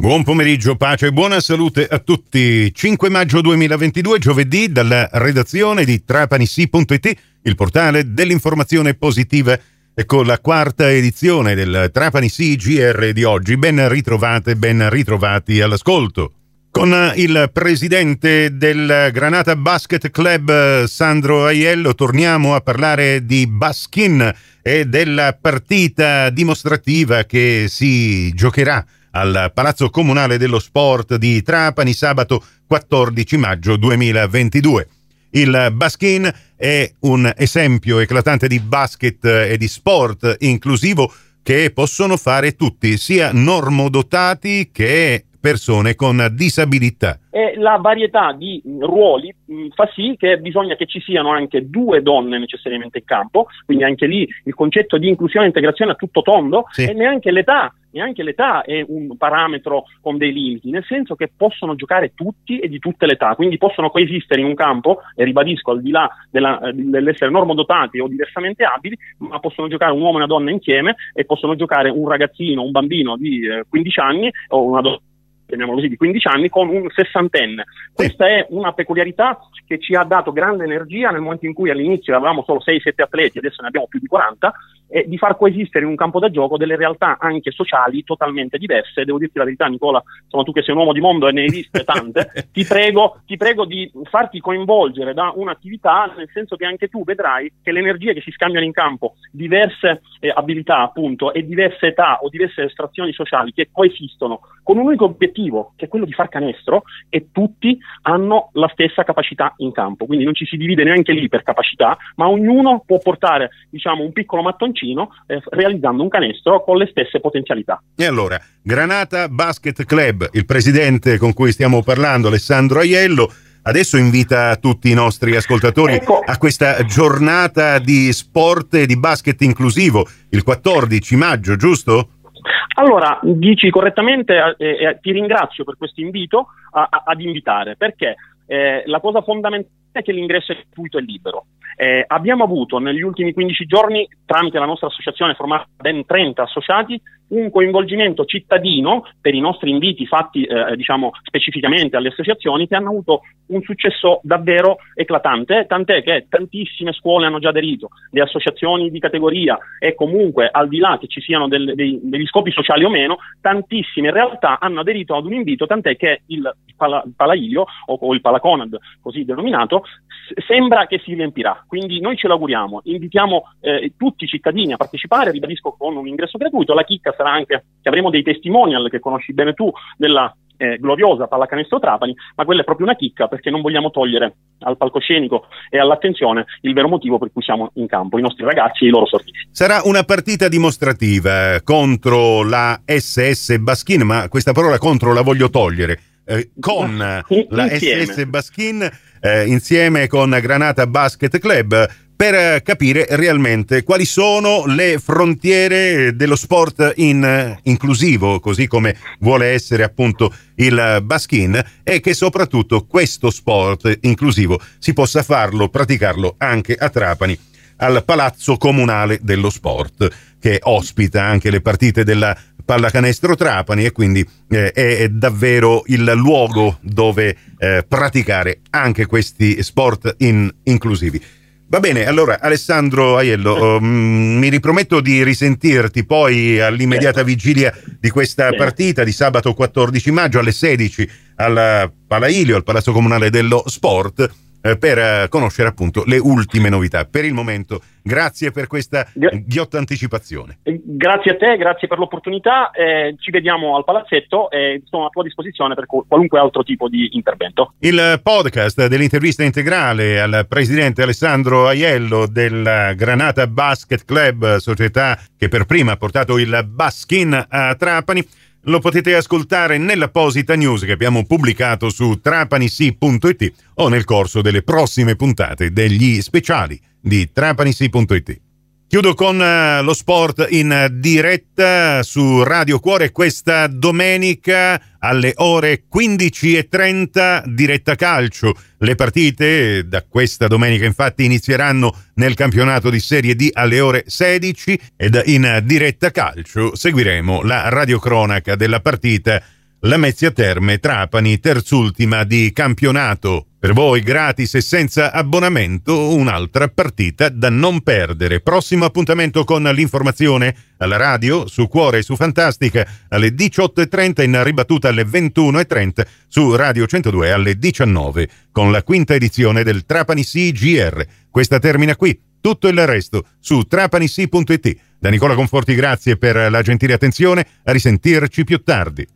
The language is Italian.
Buon pomeriggio, pace e buona salute a tutti. 5 maggio 2022, giovedì, dalla redazione di trapanissi.it, il portale dell'informazione positiva. E con la quarta edizione del Trapani GR di oggi. Ben ritrovate, ben ritrovati all'ascolto. Con il presidente del Granata Basket Club, Sandro Aiello, torniamo a parlare di Baskin e della partita dimostrativa che si giocherà al Palazzo Comunale dello Sport di Trapani sabato 14 maggio 2022. Il Baskin è un esempio eclatante di basket e di sport inclusivo che possono fare tutti, sia normodotati che persone con disabilità. E la varietà di ruoli mh, fa sì che bisogna che ci siano anche due donne necessariamente in campo, quindi anche lì il concetto di inclusione e integrazione a tutto tondo sì. e neanche l'età neanche l'età è un parametro con dei limiti, nel senso che possono giocare tutti e di tutte le età, quindi possono coesistere in un campo, e ribadisco al di là della, dell'essere normodotati o diversamente abili, ma possono giocare un uomo e una donna insieme e possono giocare un ragazzino, un bambino di eh, 15 anni o una donna chiamiamolo così, di 15 anni con un sessantenne. Questa è una peculiarità che ci ha dato grande energia nel momento in cui all'inizio avevamo solo 6-7 atleti, adesso ne abbiamo più di 40, e di far coesistere in un campo da gioco delle realtà anche sociali totalmente diverse. Devo dirti la verità, Nicola, insomma, tu che sei un uomo di mondo e ne hai viste tante, ti, prego, ti prego di farti coinvolgere da un'attività, nel senso che anche tu vedrai che le energie che si scambiano in campo, diverse eh, abilità appunto e diverse età o diverse estrazioni sociali che coesistono con un unico obiettivo, che è quello di far canestro, e tutti hanno la stessa capacità in campo. Quindi non ci si divide neanche lì per capacità, ma ognuno può portare diciamo, un piccolo mattoncino bacino eh, realizzando un canestro con le stesse potenzialità. E allora, Granata Basket Club, il presidente con cui stiamo parlando, Alessandro Aiello, adesso invita tutti i nostri ascoltatori ecco. a questa giornata di sport e di basket inclusivo, il 14 maggio, giusto? Allora, dici correttamente eh, eh, ti ringrazio per questo invito a, a, ad invitare, perché eh, la cosa fondamentale è che l'ingresso è gratuito e libero. Eh, abbiamo avuto negli ultimi 15 giorni, tramite la nostra associazione formata ben 30 associati, un coinvolgimento cittadino per i nostri inviti fatti eh, diciamo specificamente alle associazioni che hanno avuto un successo davvero eclatante, tant'è che tantissime scuole hanno già aderito, le associazioni di categoria e comunque al di là che ci siano del, dei, degli scopi sociali o meno, tantissime realtà hanno aderito ad un invito, tant'è che il, pala, il Palailio o, o, il Palaconad così denominato sembra che si riempirà, quindi noi ce l'auguriamo, invitiamo eh, tutti i cittadini a partecipare, ribadisco con un ingresso gratuito, la chicca sarà anche che avremo dei testimonial che conosci bene tu della eh, gloriosa pallacanestro Trapani, ma quella è proprio una chicca perché non vogliamo togliere al palcoscenico e all'attenzione il vero motivo per cui siamo in campo, i nostri ragazzi e i loro sorrisi. Sarà una partita dimostrativa contro la SS Baschin, ma questa parola contro la voglio togliere. Eh, con la SS Baschin eh, insieme con Granata Basket Club per capire realmente quali sono le frontiere dello sport in, inclusivo, così come vuole essere appunto il baskin, e che soprattutto questo sport inclusivo si possa farlo, praticarlo anche a Trapani, al Palazzo Comunale dello Sport, che ospita anche le partite della pallacanestro Trapani e quindi eh, è davvero il luogo dove eh, praticare anche questi sport in, inclusivi. Va bene, allora Alessandro Aiello, um, mi riprometto di risentirti poi all'immediata certo. vigilia di questa partita di sabato 14 maggio alle 16 al Palailio, al Palazzo Comunale dello Sport eh, per eh, conoscere appunto le ultime novità. Per il momento, grazie per questa ghiotta anticipazione. Eh, grazie a te, grazie per l'opportunità. Eh, ci vediamo al palazzetto e sono a tua disposizione per qualunque altro tipo di intervento. Il podcast dell'intervista integrale al presidente Alessandro Aiello del Granata Basket Club, società che per prima ha portato il Baskin a Trapani lo potete ascoltare nell'apposita news che abbiamo pubblicato su trapanisi.it o nel corso delle prossime puntate degli speciali di trapanisi.it. Chiudo con uh, lo sport in diretta su Radio Cuore questa domenica alle ore 15.30 diretta calcio. Le partite da questa domenica infatti inizieranno nel campionato di Serie D alle ore 16 ed in diretta calcio seguiremo la radiocronaca della partita Lamezia Terme Trapani, terzultima di campionato. Per voi gratis e senza abbonamento un'altra partita da non perdere. Prossimo appuntamento con l'informazione alla radio, su Cuore e su Fantastica alle 18.30 in ribattuta alle 21.30 su Radio 102 alle 19 con la quinta edizione del Trapani CGR. Questa termina qui. Tutto il resto su trapanissi.it. Da Nicola Conforti grazie per la gentile attenzione. A risentirci più tardi.